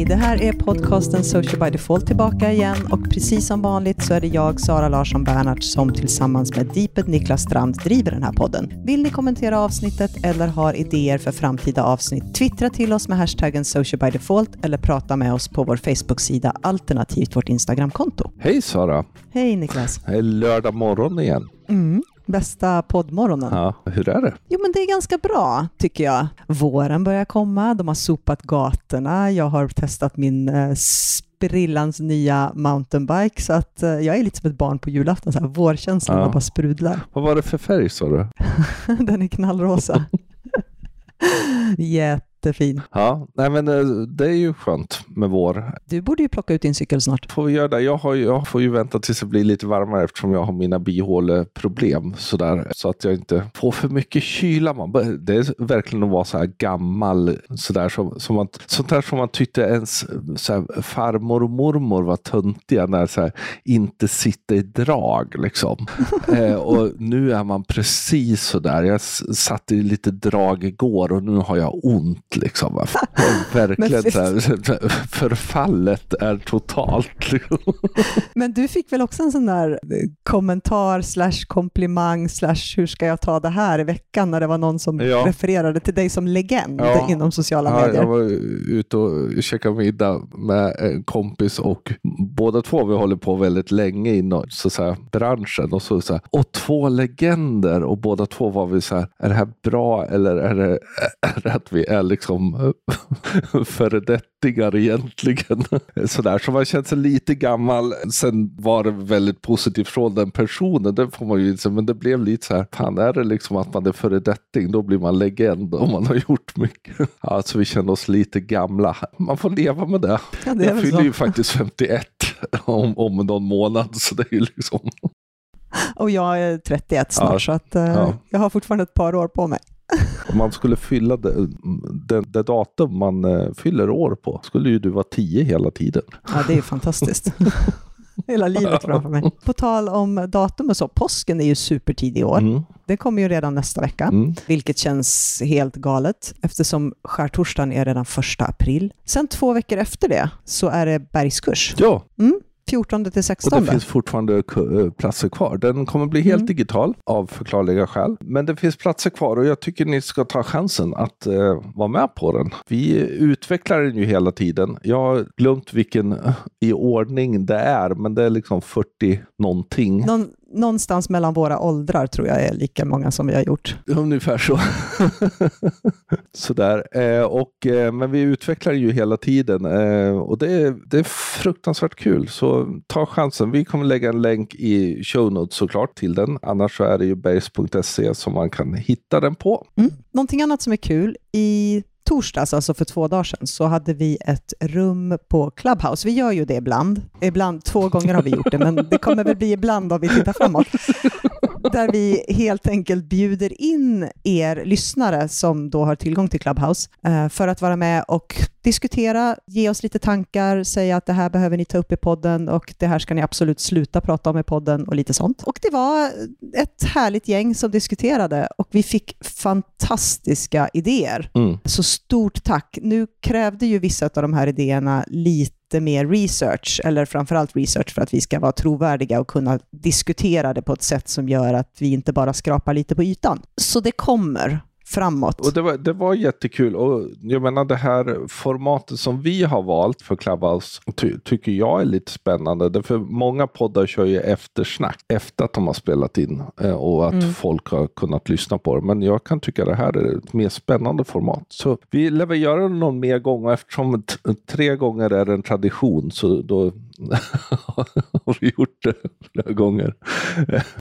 Hej, det här är podcasten Social by Default tillbaka igen och precis som vanligt så är det jag, Sara Larsson Bernhardt, som tillsammans med Deeped Niklas Strand driver den här podden. Vill ni kommentera avsnittet eller har idéer för framtida avsnitt, twittra till oss med hashtaggen Social by Default eller prata med oss på vår Facebook-sida alternativt vårt Instagramkonto. Hej Sara! Hej Niklas! Det är lördag morgon igen. Mm, bästa poddmorgonen. Ja, hur är det? Jo, men det är ganska bra tycker jag. Våren börjar komma, de har sopat gatorna, jag har testat min eh, sprillans nya mountainbike, så att eh, jag är lite som ett barn på julafton, så här, vårkänslan Ja. bara sprudlar. Vad var det för färg sa du? Den är knallrosa. Jättefin. Ja, nej men eh, det är ju skönt med vår. Du borde ju plocka ut din cykel snart. Får vi göra det? Jag, har, jag får ju vänta tills det blir lite varmare eftersom jag har mina bihåleproblem sådär. Så att jag inte får för mycket kyla. Man, det är verkligen att vara så här gammal sådär. Som, som man, sånt där som man tyckte ens här, farmor och mormor var töntiga när så här, inte sitta i drag liksom. eh, och nu är man precis sådär. Jag satt i lite drag igår och nu har jag ont liksom. va. Verkligen så här, förfallet är totalt. liksom. Men du fick väl också en sån där eh, kommentar slash komplimang slash hur ska jag ta det här i veckan när det var någon som Ja. refererade till dig som legend Ja. inom sociala Ja, medier. jag var ute och käkade middag med en kompis och båda två vi håller på väldigt länge inom så att säga, branschen och så, så här, och två legender och båda två var vi så här, är det här bra eller är det, är det att vi är liksom föredettingar egentligen? Så, där. så man känner sig lite gammal. Sen var det väldigt positivt från den personen, det får man ju inse, men det blev lite så här, fan är det liksom att man är föredetting, då blir man legend om man har gjort mycket. Alltså vi kände oss lite gamla. Man får leva med det. Ja, det jag fyller så. ju faktiskt 51 om, om någon månad, så det är ju liksom... Och jag är 31 snart, Ja. så att, eh, Ja. jag har fortfarande ett par år på mig. Om man skulle fylla det, det, det datum man eh, fyller år på, skulle ju du vara 10 hela tiden. Ja, det är fantastiskt. Hela livet framför mig. På tal om datum och så, påsken är ju supertidig i år. Mm, Det kommer ju redan nästa vecka, mm. vilket känns helt galet eftersom skärtorsdagen är redan första april. Sen två veckor efter det så är det bergskurs. Ja, Mm, 14 till och 16. det finns fortfarande eh, platser kvar. Den kommer bli helt Mm. digital av förklarliga skäl. Men det finns platser kvar och jag tycker ni ska ta chansen att eh, vara med på den. Vi utvecklar den ju hela tiden. Jag har glömt vilken eh, i ordning det är, men det är liksom 40 någonting. Någon, någonstans mellan våra åldrar tror jag är lika många som vi har gjort. Ungefär så. Sådär. Eh, och, eh, men vi utvecklar ju hela tiden eh, och det är, det är fruktansvärt kul. Så ta chansen. Vi kommer lägga en länk i show notes såklart till den. Annars så är det ju bergs.se som man kan hitta den på. Mm. Någonting annat som är kul, i torsdags, alltså för två dagar sedan, så hade vi ett rum på Clubhouse. Vi gör ju det ibland. Ibland, två gånger har vi gjort det, men det kommer väl bli ibland om vi tittar framåt. Där vi helt enkelt bjuder in er lyssnare som då har tillgång till Clubhouse eh, för att vara med och diskutera, ge oss lite tankar, säga att det här behöver ni ta upp i podden och det här ska ni absolut sluta prata om i podden och lite sånt. Och det var ett härligt gäng som diskuterade och vi fick fantastiska idéer. Mm. Så stort tack. Nu krävde ju vissa av de här idéerna lite mer research, eller framförallt research för att vi ska vara trovärdiga och kunna diskutera det på ett sätt som gör att vi inte bara skrapar lite på ytan. Så det kommer framåt. Och det, var, det var jättekul. Och jag menar det här formatet som vi har valt för Clubhouse ty, tycker jag är lite spännande. Därför många poddar kör ju eftersnack efter att de har spelat in eh, och att Mm. folk har kunnat lyssna på det. Men jag kan tycka det här är ett mer spännande format. Så vi lär väl göra det någon mer gång och eftersom tre gånger är en tradition så då har vi gjort det flera gånger.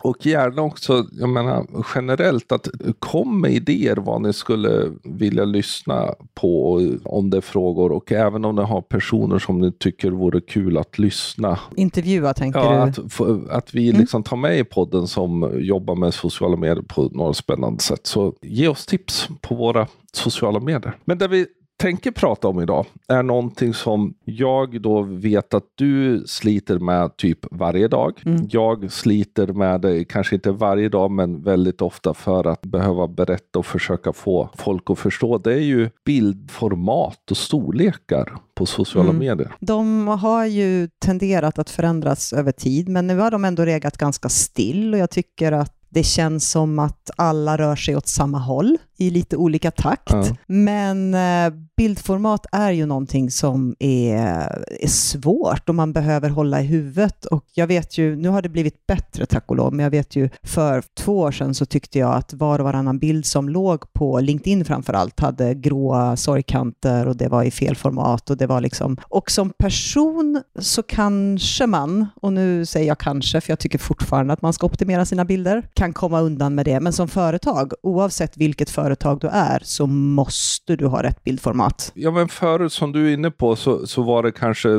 Och gärna också, jag menar generellt, att kom med idéer vad ni skulle vilja lyssna på om det är frågor och även om ni har personer som ni tycker vore kul att lyssna. Intervjua tänker Ja, du? att, att vi liksom tar med i podden som jobbar med sociala medier på något spännande sätt. Så ge oss tips på våra sociala medier. Men det vi tänker prata om idag är någonting som jag då vet att du sliter med typ varje dag. Mm. Jag sliter med det, kanske inte varje dag, men väldigt ofta för att behöva berätta och försöka få folk att förstå. Det är ju bildformat och storlekar på sociala Mm. medier. De har ju tenderat att förändras över tid, men nu har de ändå regat ganska still och jag tycker att det känns som att alla rör sig åt samma håll i lite olika takt. Ja. Men eh, bildformat är ju någonting som är, är svårt och man behöver hålla i huvudet. Och jag vet ju, nu har det blivit bättre tack och lov, men jag vet ju för två år sedan så tyckte jag att var och varannan bild som låg på LinkedIn framför allt hade gråa sorgkanter och det var i fel format och det var liksom, och som person så kanske man, och nu säger jag kanske för jag tycker fortfarande att man ska optimera sina bilder, kan komma undan med det. Men som företag, oavsett vilket företag du är, så måste du ha rätt bildformat. Ja, men förut som du är inne på så, så var det kanske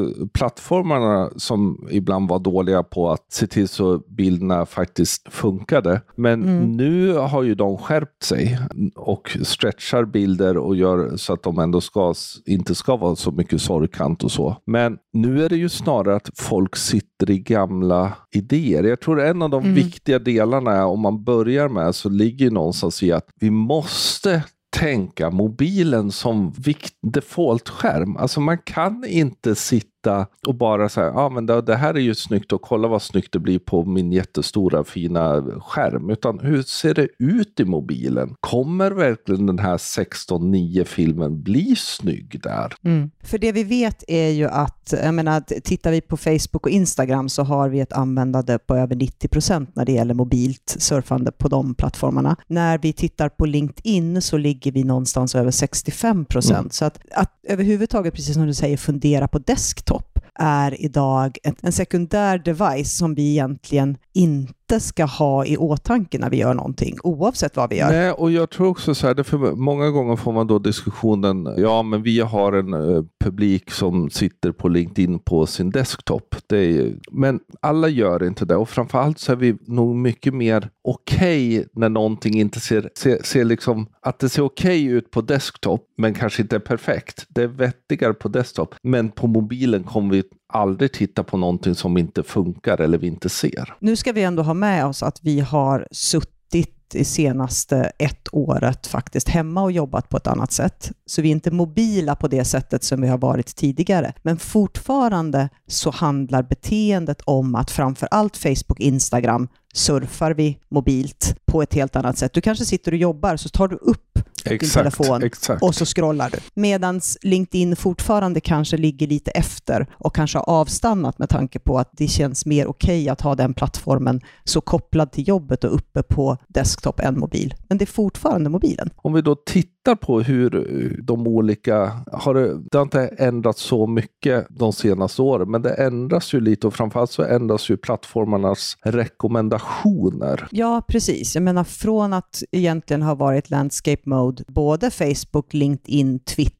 plattformarna som ibland var dåliga på att se till så bilderna faktiskt funkade. Men Mm. nu har ju de skärpt sig och stretchar bilder och gör så att de ändå ska, inte ska vara så mycket sorgkant och så. Men nu är det ju snarare att folk sitter i gamla idéer. Jag tror en av de Mm. viktiga delarna är, om man börjar med så ligger någonstans i att vi måste tänka mobilen som default-skärm. Alltså man kan inte sitta och bara säga, ja ah, men det, det här är ju snyggt och kolla vad snyggt det blir på min jättestora fina skärm. Utan hur ser det ut i mobilen? Kommer verkligen den här 16.9 filmen bli snygg där? För det vi vet är ju att, jag menar, tittar vi på Facebook och Instagram så har vi ett användande på över 90% när det gäller mobilt surfande på de plattformarna. När vi tittar på LinkedIn så ligger vi någonstans över 65 Mm. Så att, att överhuvudtaget, precis som du säger, fundera på desktop är idag en, en sekundär device som vi egentligen inte ska ha i åtanke när vi gör någonting, oavsett vad vi gör. Nej, och jag tror också så här, för många gånger får man då diskussionen, ja men vi har en eh, publik som sitter på LinkedIn på sin desktop. Det är, men alla gör inte det och framförallt så är vi nog mycket mer okej när någonting inte ser, ser, ser liksom, att det ser okej ut på desktop men kanske inte är perfekt. Det är vettigare på desktop, men på mobilen kommer vi aldrig titta på någonting som inte funkar eller vi inte ser. Nu ska vi ändå ha med oss att vi har suttit i senaste ett året faktiskt hemma och jobbat på ett annat sätt. Så vi är inte mobila på det sättet som vi har varit tidigare. Men fortfarande så handlar beteendet om att framför allt Facebook, Instagram surfar vi mobilt på ett helt annat sätt. Du kanske sitter och jobbar så tar du upp din telefon exakt. och så scrollar du. Medan LinkedIn fortfarande kanske ligger lite efter och kanske har avstannat med tanke på att det känns mer okej att ha den plattformen så kopplad till jobbet och uppe på desktop än mobil. Men det är fortfarande mobilen. Om vi då tittar på hur eh, de olika, har det, det har inte ändrats så mycket de senaste åren, men det ändras ju lite och framförallt så ändras ju plattformarnas rekommendationer. Ja, precis. Jag menar från att egentligen ha varit landscape mode, både Facebook, LinkedIn, Twitter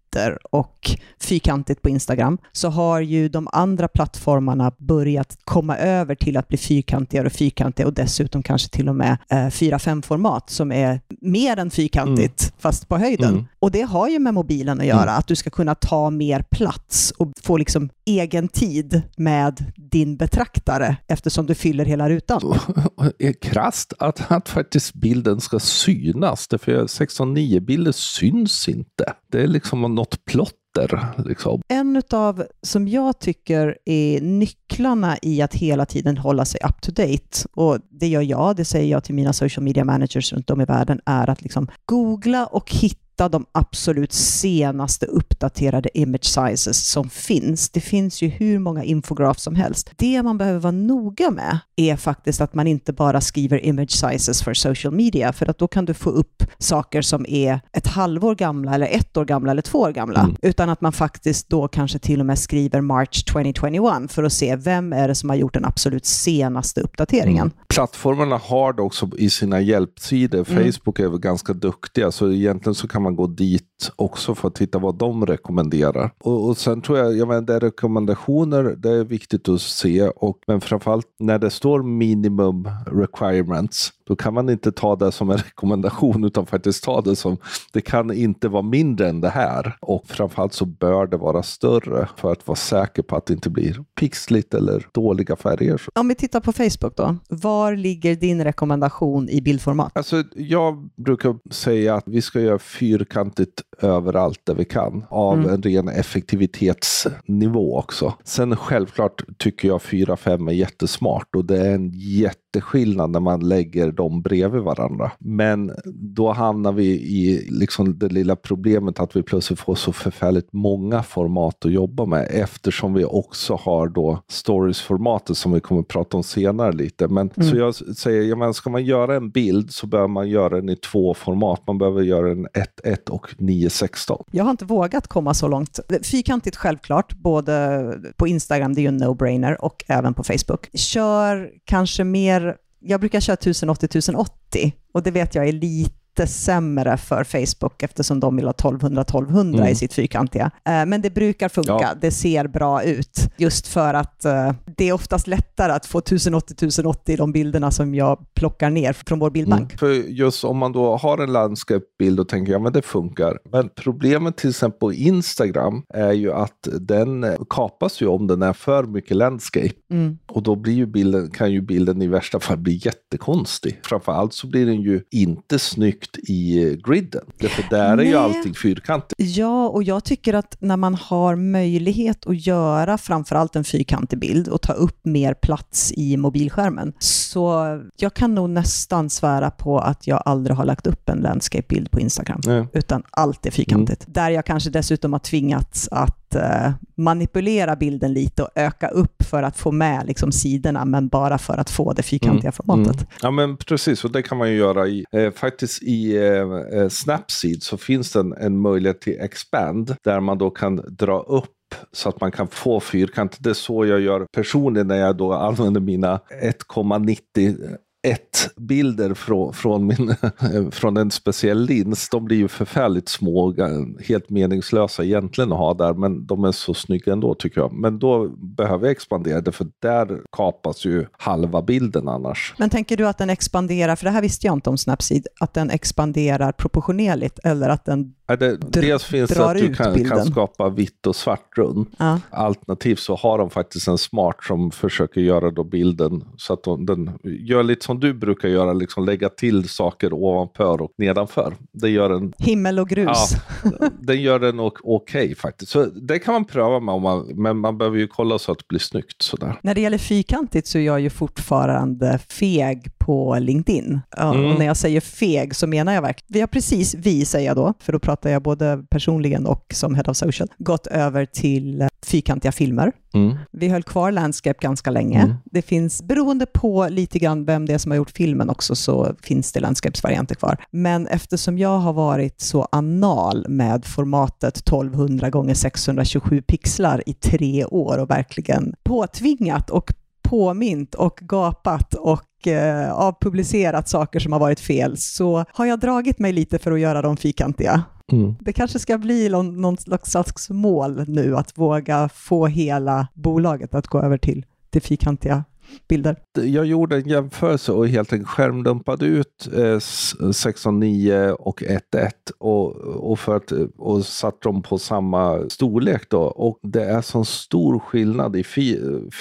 och fyrkantigt på Instagram, så har ju de andra plattformarna börjat komma över till att bli fyrkantigare och fyrkantiga och dessutom kanske till och med eh, 4-5-format som är mer än fyrkantigt fast på höjden. Mm. Och det har ju med mobilen att göra, att du ska kunna ta mer plats och få liksom egen tid med din betraktare eftersom du fyller hela rutan. är krasst att, att faktiskt bilden ska synas. Därför 16.9-bilder syns inte. Det är liksom något plotter. Liksom. En av som jag tycker är nycklarna i att hela tiden hålla sig up to date, och det gör jag, det säger jag till mina social media managers runt om i världen, är att liksom googla och hitta de absolut senaste uppdaterade image sizes som finns. Det finns ju hur många infograf som helst. Det man behöver vara noga med är faktiskt att man inte bara skriver image sizes för social media, för att då kan du få upp saker som är ett halvår gamla, eller ett år gamla, eller två år gamla, Mm. utan att man faktiskt då kanske till och med skriver March 2021 för att se vem är det som har gjort den absolut senaste uppdateringen. Mm. Plattformarna har det också i sina hjälpsidor. Mm. Facebook är väl ganska duktiga, så egentligen så kan man gå dit också för att titta vad de rekommenderar. Och, och sen tror jag, jag menar, det är rekommendationer, det är viktigt att se, och, men framförallt när det står minimum requirements då kan man inte ta det som en rekommendation utan faktiskt ta det som det kan inte vara mindre än det här. Och framförallt så bör det vara större för att vara säker på att det inte blir pixligt eller dåliga färger. Om vi tittar på Facebook då, var ligger din rekommendation i bildformat? Alltså, jag brukar säga att vi ska göra fyrkantigt överallt där vi kan av mm. en ren effektivitetsnivå också. Sen självklart tycker jag 4-5 är jättesmart och det är en jätteskillnad när man lägger dem bredvid varandra. Men då hamnar vi i liksom det lilla problemet att vi plötsligt får så förfärligt många format att jobba med eftersom vi också har då stories-formatet som vi kommer prata om senare lite. Men mm. så jag säger, ja, men ska man göra en bild så behöver man göra den i två format. Man behöver göra den 1.1 och 9.16. Jag har inte vågat komma så långt. Fyrkantigt självklart, både på Instagram, det är ju en no-brainer, och även på Facebook. Kör kanske mer jag brukar köra 1080-1080 och det vet jag är lite lite sämre för Facebook eftersom de vill ha 1200-1200 mm. i sitt fyrkantiga. Eh, men det brukar funka, ja. det ser bra ut. Just för att eh, det är oftast lättare att få 1080-1080 i de bilderna som jag plockar ner från vår bildbank. Mm. För just om man då har en landscape-bild och tänker ja men det funkar. Men problemet till exempel på Instagram är ju att den kapas ju om den är för mycket landscape. Mm. Och då blir ju bilden, kan ju bilden i värsta fall bli jättekonstig. Framförallt så blir den ju inte snyggt i griden. För där är ju allting fyrkantigt. Ja, och jag tycker att när man har möjlighet att göra framförallt en fyrkantig bild och ta upp mer plats i mobilskärmen, så jag kan nog nästan svära på att jag aldrig har lagt upp en landscape-bild på Instagram, Nej. utan allt är fyrkantigt. Mm. Där jag kanske dessutom har tvingats att uh, manipulera bilden lite och öka upp för att få med liksom, sidorna, men bara för att få det fyrkantiga mm. formatet. Mm. Ja, men precis, och det kan man ju göra i, eh, faktiskt i eh, eh, Snapseed så finns det en, en möjlighet till expand där man då kan dra upp så att man kan få fyrkant. Det är så jag gör personligen när jag då använder mina 1,90 ett bilder från, från, min, från en speciell lins. De blir ju förfärligt små, eh, helt meningslösa egentligen att ha där, men de är så snygga ändå tycker jag. Men då behöver jag expandera det, för där kapas ju halva bilden annars. Men tänker du att den expanderar, för det här visste jag inte om Snapseed, att den expanderar proportionerligt eller att den Ja, det, dels finns det att du kan, kan, skapa vitt och svart runt. Ja. Alternativt så har de faktiskt en smart som försöker göra då bilden så att de, den gör lite som du brukar göra, liksom lägga till saker ovanför och nedanför. Det gör den, Himmel och grus. Ja, den gör den okej okay, faktiskt. Så det kan man pröva med, man, men man behöver ju kolla så att det blir snyggt. Sådär. När det gäller fyrkantigt så är jag ju fortfarande feg på LinkedIn. Mm. Och när jag säger feg så menar jag verkligen, vi har precis, vi säger jag då, för då pratar jag både personligen och som head of social, gått över till fyrkantiga filmer. Mm. Vi höll kvar Landscape ganska länge. Mm. Det finns, beroende på lite grann vem det är som har gjort filmen också, så finns det Landscapes-varianter kvar. Men eftersom jag har varit så anal med formatet 1200 x 627 pixlar i tre år och verkligen påtvingat och påmint och gapat och eh, avpublicerat saker som har varit fel, så har jag dragit mig lite för att göra dem fyrkantiga. Mm. Det kanske ska bli någon, någon slags mål nu att våga få hela bolaget att gå över till det fyrkantiga bilder. Jag gjorde en jämförelse och helt enkelt skärmdumpade ut eh, 16.9 och 1.1 och, och, för att, och satt dem på samma storlek då. Och det är sån stor skillnad i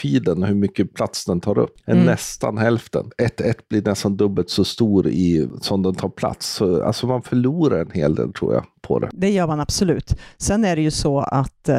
feeden hur mycket plats den tar upp. Mm. Nästan hälften. 1.1 blir nästan dubbelt så stor i, som den tar plats. Så, alltså man förlorar en hel del tror jag på det. Det gör man absolut. Sen är det ju så att eh,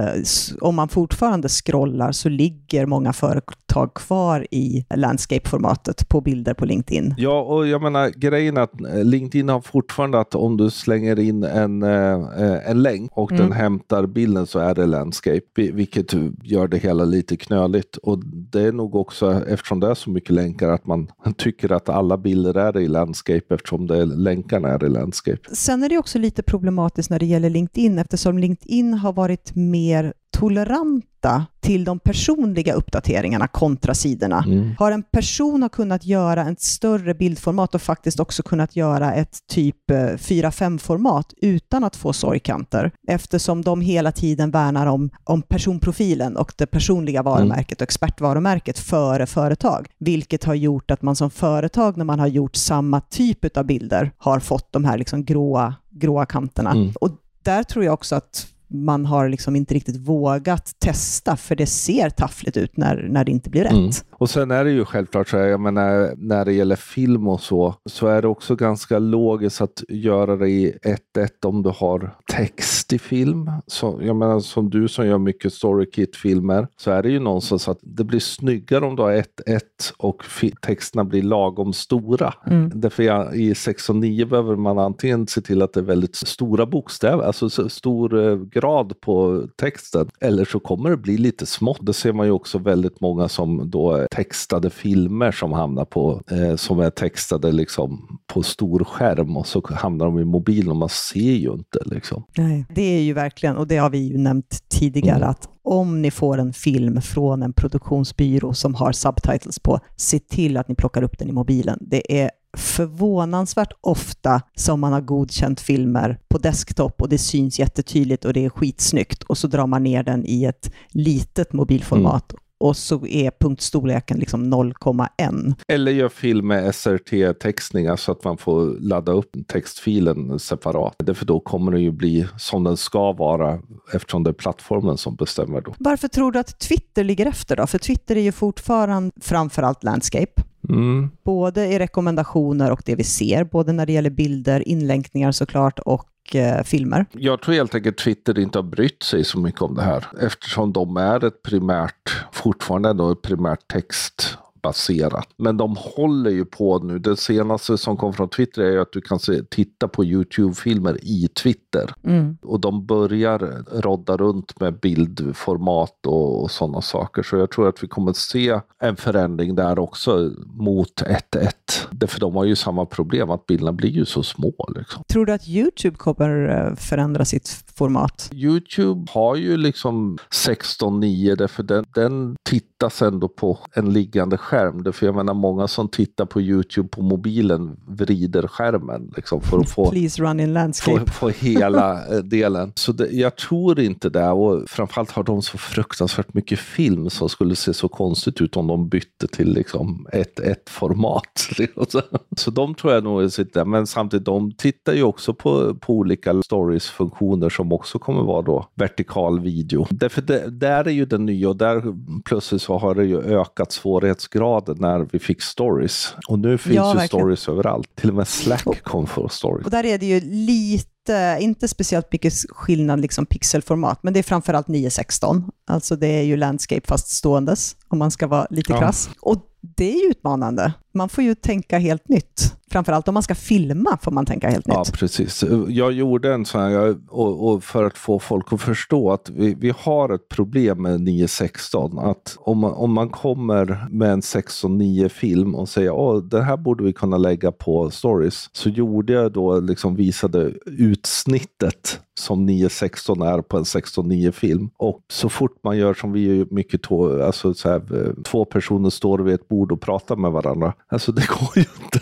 om man fortfarande scrollar så ligger många företag kvar i landscape-formatet på bilder på LinkedIn. Ja, och jag menar grejen att eh, LinkedIn har fortfarande att om du slänger in en, eh, en länk och mm. den hämtar bilden så är det landscape, vilket gör det hela lite knöligt. Och det är nog också eftersom det är så mycket länkar att man tycker att alla bilder är i landscape eftersom det är, länkarna är i landscape. Sen är det också lite problematiskt när det gäller LinkedIn eftersom LinkedIn har varit mer toleranta till de personliga uppdateringarna kontra sidorna. Mm. Har en person har kunnat göra ett större bildformat och faktiskt också kunnat göra ett typ 4-5-format utan att få sorgkanter, eftersom de hela tiden värnar om, om personprofilen och det personliga varumärket och expertvarumärket före företag, vilket har gjort att man som företag, när man har gjort samma typ av bilder, har fått de här liksom gråa, gråa kanterna. Mm. Och där tror jag också att man har liksom inte riktigt vågat testa, för det ser taffligt ut när, när det inte blir rätt. Mm. Och sen är det ju självklart så här, jag menar, när det gäller film och så, så är det också ganska logiskt att göra det i 1-1 om du har text i film. Så, jag menar, som du som gör mycket StoryKit-filmer, så är det ju någonstans att det blir snyggare om du har 1-1 och texterna blir lagom stora. Mm. Därför i 6 och 9 behöver man antingen se till att det är väldigt stora bokstäver, alltså stor eh, grad på texten. Eller så kommer det bli lite smått. Det ser man ju också väldigt många som då textade filmer som hamnar på, eh, som är textade liksom på stor skärm och så hamnar de i mobilen och man ser ju inte liksom. Nej, det är ju verkligen, och det har vi ju nämnt tidigare, mm. att om ni får en film från en produktionsbyrå som har subtitles på, se till att ni plockar upp den i mobilen. Det är förvånansvärt ofta som man har godkänt filmer på desktop och det syns jättetydligt och det är skitsnyggt och så drar man ner den i ett litet mobilformat mm och så är punktstorleken liksom 0,1. Eller gör film med SRT-textningar så att man får ladda upp textfilen separat. Därför då kommer det ju bli som den ska vara eftersom det är plattformen som bestämmer då. Varför tror du att Twitter ligger efter då? För Twitter är ju fortfarande framförallt landscape. Mm. Både i rekommendationer och det vi ser, både när det gäller bilder, inlänkningar såklart och eh, filmer. Jag tror helt enkelt Twitter inte har brytt sig så mycket om det här eftersom de är ett primärt, fortfarande ändå ett primärt text baserat. Men de håller ju på nu. Det senaste som kom från Twitter är att du kan se, titta på YouTube-filmer i Twitter. Mm. Och de börjar rodda runt med bildformat och, och sådana saker. Så jag tror att vi kommer se en förändring där också mot 1.1. Därför de har ju samma problem, att bilderna blir ju så små. Liksom. Tror du att YouTube kommer eh, förändra sitt format? YouTube har ju liksom 16.9 därför den, den tittas ändå på en liggande skärm. För jag menar många som tittar på YouTube på mobilen vrider skärmen liksom, för att få, Please run in landscape. få, få hela eh, delen. Så det, jag tror inte det. Och framförallt har de så fruktansvärt mycket film som skulle se så konstigt ut om de bytte till liksom ett, ett format. Liksom. Så de tror jag nog sitter Men samtidigt, de tittar ju också på, på olika stories-funktioner som också kommer vara då vertikal video. Därför det, där är ju den nya och där plötsligt så har det ju ökat svårighetsgrad graden när vi fick stories. Och nu finns ja, ju verkligen. stories överallt. Till och med Slack kom för stories. Och där är det ju lite, inte speciellt mycket skillnad liksom pixelformat, men det är framförallt 916. Alltså det är ju landscape fast ståendes, om man ska vara lite krass. Och det är ju utmanande. Man får ju tänka helt nytt framförallt om man ska filma får man tänka helt nytt. Ja, precis. Jag gjorde en sån här, och, och för att få folk att förstå att vi, vi har ett problem med 916. Att om man, om man kommer med en 16.9 film och säger att det här borde vi kunna lägga på stories. Så gjorde jag då, liksom visade utsnittet som 916 är på en 16.9 film. Och så fort man gör som vi gör mycket, tå, alltså så här, eh, två personer står vid ett bord och pratar med varandra. Alltså det går ju inte.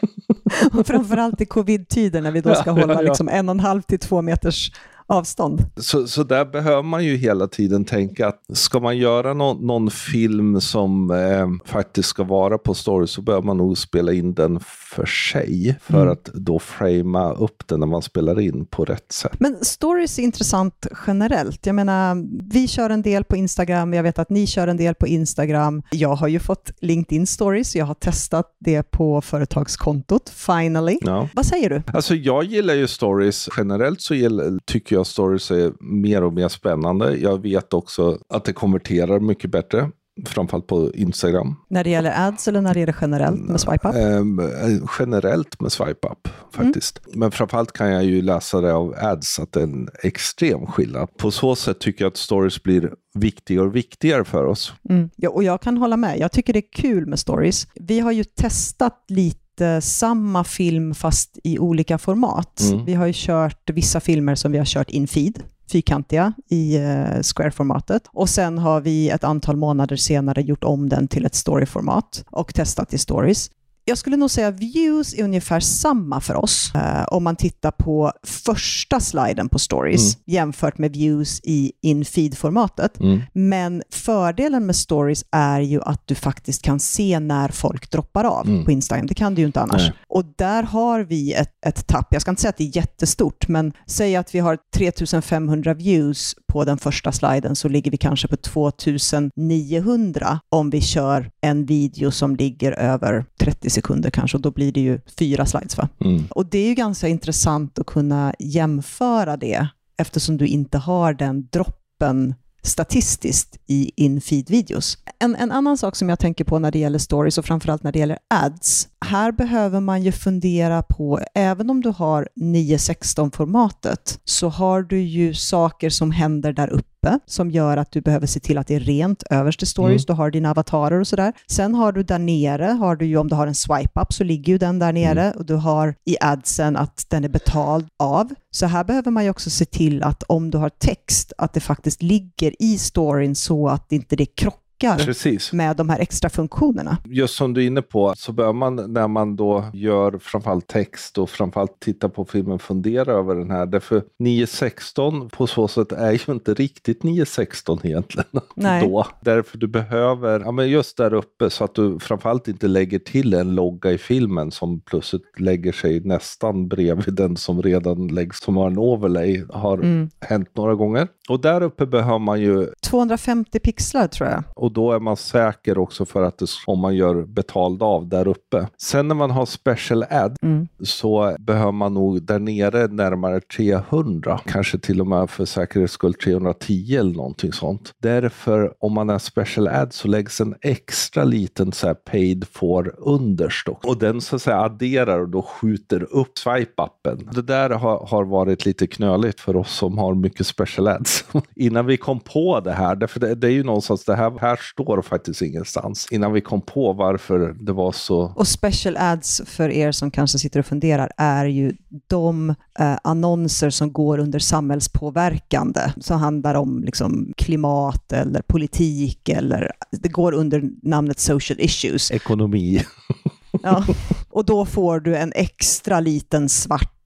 och framförallt i covid-tider när vi då ska hålla liksom en och en halv till två meters avstånd. Så, så där behöver man ju hela tiden tänka att ska man göra no någon film som eh, faktiskt ska vara på story så behöver man nog spela in den för sig för mm. att då framea upp den när man spelar in på rätt sätt. Men stories är intressant generellt. Jag menar, vi kör en del på Instagram, jag vet att ni kör en del på Instagram. Jag har ju fått LinkedIn stories, jag har testat det på företagskontot, finally. Ja. Vad säger du? Alltså jag gillar ju stories, generellt så gillar, tycker jag stories är mer och mer spännande. Jag vet också att det konverterar mycket bättre framförallt på Instagram. När det gäller ads eller när det gäller generellt med swipe up? Ehm, eh, generellt med swipe up faktiskt. Mm. Men framförallt kan jag ju läsa det av ads att det är en extrem skillnad. På så sätt tycker jag att stories blir viktigare och viktigare för oss. Mm. Ja, och jag kan hålla med. Jag tycker det är kul med stories. Vi har ju testat lite samma film fast i olika format. Mm. Vi har ju kört vissa filmer som vi har kört in feed fyrkantiga i eh, Square-formatet. Och sen har vi ett antal månader senare gjort om den till ett story-format och testat i stories jag skulle nog säga views är ungefär samma för oss eh, om man tittar på första sliden på stories mm. jämfört med views i in-feed-formatet. Mm. Men fördelen med stories är ju att du faktiskt kan se när folk droppar av mm. på Instagram. Det kan du ju inte annars. Nej. Och där har vi ett, ett tapp. Jag ska inte säga att det är jättestort, men säg att vi har 3500 views på den första sliden så ligger vi kanske på 2900 om vi kör en video som ligger över 30 sekunder kanske och då blir det ju fyra slides. Va? Mm. Och det är ju ganska intressant att kunna jämföra det eftersom du inte har den droppen statistiskt i in-feed-videos. En, en annan sak som jag tänker på när det gäller stories och framförallt när det gäller ads, här behöver man ju fundera på, även om du har 9.16-formatet, så har du ju saker som händer där uppe som gör att du behöver se till att det är rent överst i stories. Mm. Du har dina avatarer och sådär. Sen har du där nere, har du ju om du har en swipe-up så ligger ju den där nere mm. och du har i adsen att den är betald av. Så här behöver man ju också se till att om du har text, att det faktiskt ligger i storyn så att inte det krockar krockar Precis. med de här extra funktionerna. Just som du är inne på, så bör man när man då gör framförallt text och framförallt tittar på filmen fundera över den här. Därför 9.16 på så sätt är ju inte riktigt 9.16 egentligen. Nej. Då. Därför du behöver, ja men just där uppe så att du framförallt inte lägger till en logga i filmen som plötsligt lägger sig nästan bredvid den som redan läggs som har en overlay. Har mm. hänt några gånger. Och där uppe behöver man ju 250 pixlar tror jag. Och då är man säker också för att det, om man gör betald av där uppe. Sen när man har special ad mm. så behöver man nog där nere närmare 300. Kanske till och med för säkerhets skull 310 eller någonting sånt. Därför om man är special ad så läggs en extra liten så paid for underst. Och den så att säga adderar och då skjuter upp swipe-appen. Det där har, har varit lite knöligt för oss som har mycket special ads. Innan vi kom på det här, därför det, det är ju någonstans det här här står faktiskt ingenstans innan vi kom på varför det var så. Och special ads för er som kanske sitter och funderar är ju de eh, annonser som går under samhällspåverkande, som handlar om liksom, klimat eller politik eller det går under namnet social issues. Ekonomi. ja, och då får du en extra liten svart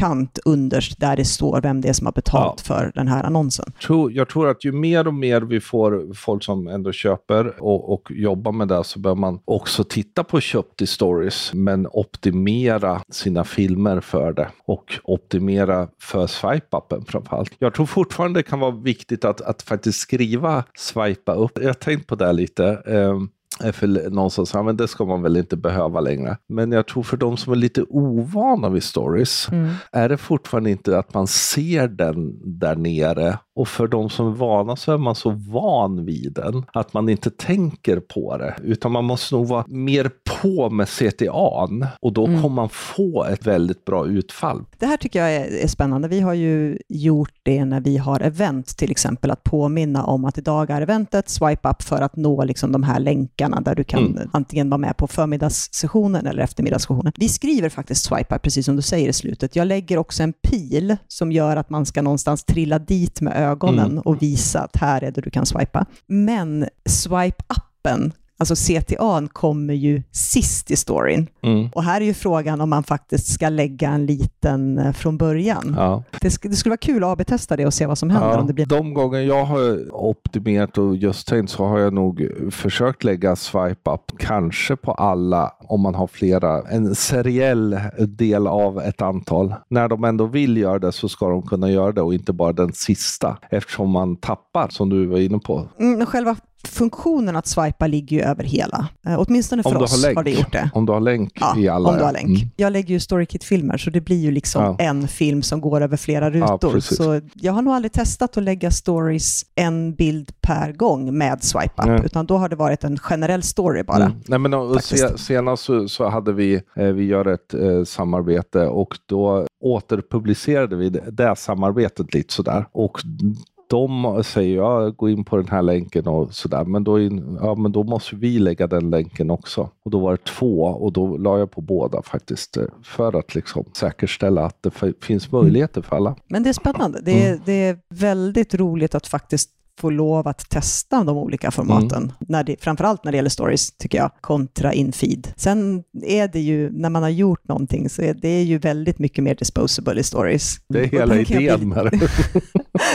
kant underst där det står vem det är som har betalt ja. för den här annonsen. Jag tror att ju mer och mer vi får folk som ändå köper och, och jobbar med det så bör man också titta på köpt i stories men optimera sina filmer för det och optimera för swipe-appen framförallt. Jag tror fortfarande det kan vara viktigt att, att faktiskt skriva swipa upp. Jag har tänkt på det lite. Um, för någon som säger, men det ska man väl inte behöva längre. Men jag tror för de som är lite ovana vid stories, mm. är det fortfarande inte att man ser den där nere och för de som är vana så är man så van vid den att man inte tänker på det. Utan man måste nog vara mer på med CTAn och då mm. kommer man få ett väldigt bra utfall. Det här tycker jag är, är, spännande. Vi har ju gjort det när vi har event till exempel, att påminna om att idag är eventet, swipe up för att nå liksom de här länkarna där du kan mm. antingen vara med på förmiddagssessionen eller eftermiddagssessionen. Vi skriver faktiskt swipe up, precis som du säger i slutet. Jag lägger också en pil som gör att man ska någonstans trilla dit med ögonen mm. och visa att här är det du kan swipa. Men swipe-appen Alltså CTA kommer ju sist i storyn. Mm. Och här är ju frågan om man faktiskt ska lägga en liten eh, från början. Ja. Det, sk det, skulle vara kul att AB-testa det och se vad som händer. Ja. Om det blir... De gånger jag har optimerat och just tänkt så har jag nog försökt lägga swipe up, kanske på alla om man har flera, en seriell del av ett antal. När de ändå vill göra det så ska de kunna göra det och inte bara den sista eftersom man tappar som du var inne på. Mm, själva funktionen att swipa ligger ju över hela. Eh, åtminstone för oss har, har, det gjort det. Om du har länk ja, i alla. om du har länk. Mm. Jag lägger ju StoryKit-filmer, så det blir ju liksom ja. en film som går över flera rutor. Ja, så jag har nog aldrig testat att lägga stories en bild per gång med swipe up, utan då har det varit en generell story bara. Mm. Nej, men och, senast så, så, hade vi, eh, vi gör ett eh, samarbete och då återpublicerade vi det, det samarbetet lite sådär. Och de säger ja, gå in på den här länken och sådär. Men då, in, ja, men då måste vi lägga den länken också. Och då var det två och då la jag på båda faktiskt. eh, För att liksom säkerställa att det finns möjligheter för alla. Men det är spännande. Det är, det är väldigt roligt att faktiskt få lov att testa de olika formaten. När det, framförallt när det gäller stories, tycker jag, kontra infeed. Sen är det ju, när man har gjort någonting, så är det ju väldigt mycket mer disposable i stories. Det är hela idén bli- med det.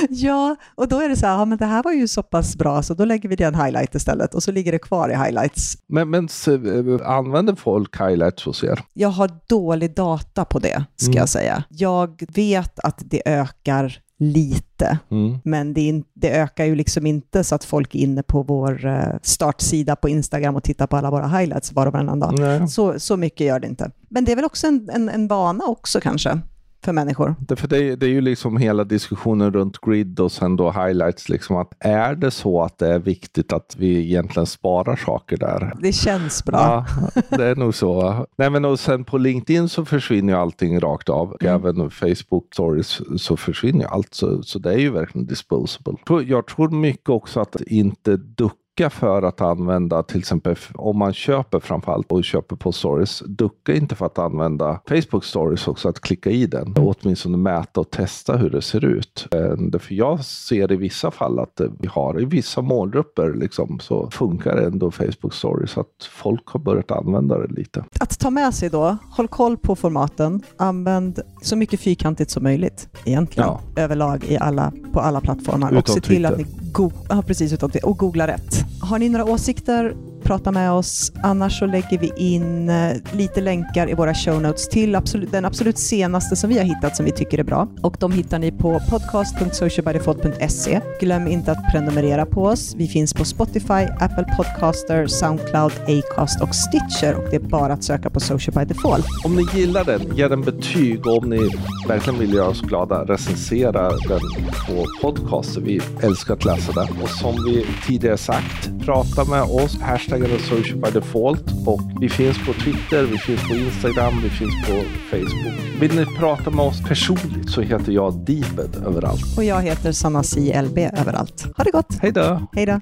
Ja, och då är det så här, ja men det här var ju så pass bra, så då lägger vi det i en highlight istället och så ligger det kvar i highlights. Men, men eh, använder folk highlights hos er? Jag har dålig data på det, ska Mm. jag säga. Jag vet att det ökar lite, Mm. men det, det ökar ju liksom inte så att folk är inne på vår eh, startsida på Instagram och tittar på alla våra highlights var och varannan dag. Nej. Så, så mycket gör det inte. Men det är väl också en, en, en vana också kanske, för människor. Det, för det, det är ju liksom hela diskussionen runt grid och sen då highlights. Liksom att är det så att det är viktigt att vi egentligen sparar saker där? Det känns bra. Ja, det är nog så. Nej, men och sen på LinkedIn så försvinner ju allting rakt av. Mm. även Facebook stories så försvinner ju allt. Så, så det är ju verkligen disposable. Jag tror mycket också att inte ducka för att använda till exempel om man köper framförallt och köper på stories. Ducka inte för att använda Facebook stories också, att klicka i den och åtminstone mäta och testa hur det ser ut. Eh, För jag ser i vissa fall att eh, vi har i vissa målgrupper liksom, så funkar ändå Facebook stories. Att folk har börjat använda det lite. Att ta med sig då, håll koll på formaten, använd så mycket fyrkantigt som möjligt egentligen, Ja. överlag i alla, på alla plattformar. och Utom se till att ni Twitter. go- ja, precis, utom Twitter. och googla rätt. Har ni några åsikter, prata med oss. Annars så lägger vi in eh, lite länkar i våra show notes till absolut, den absolut senaste som vi har hittat som vi tycker är bra. Och de hittar ni på podcast.socialbydefault.se. Glöm inte att prenumerera på oss. Vi finns på Spotify, Apple Podcaster, Soundcloud, Acast och Stitcher och det är bara att söka på Social by Default. Om ni gillar den, ge den betyg och om ni verkligen vill göra oss glada, recensera den på podcaster. Vi älskar att läsa den. Och som vi tidigare sagt, prata med oss, hashtaggen är social by default. Och vi finns på Twitter, vi finns på Instagram, vi finns på Facebook. Vill ni prata med oss personligt så heter jag Deeped överallt. Och jag heter Sanna CLB överallt. Ha det gott! Hej då! Hej då!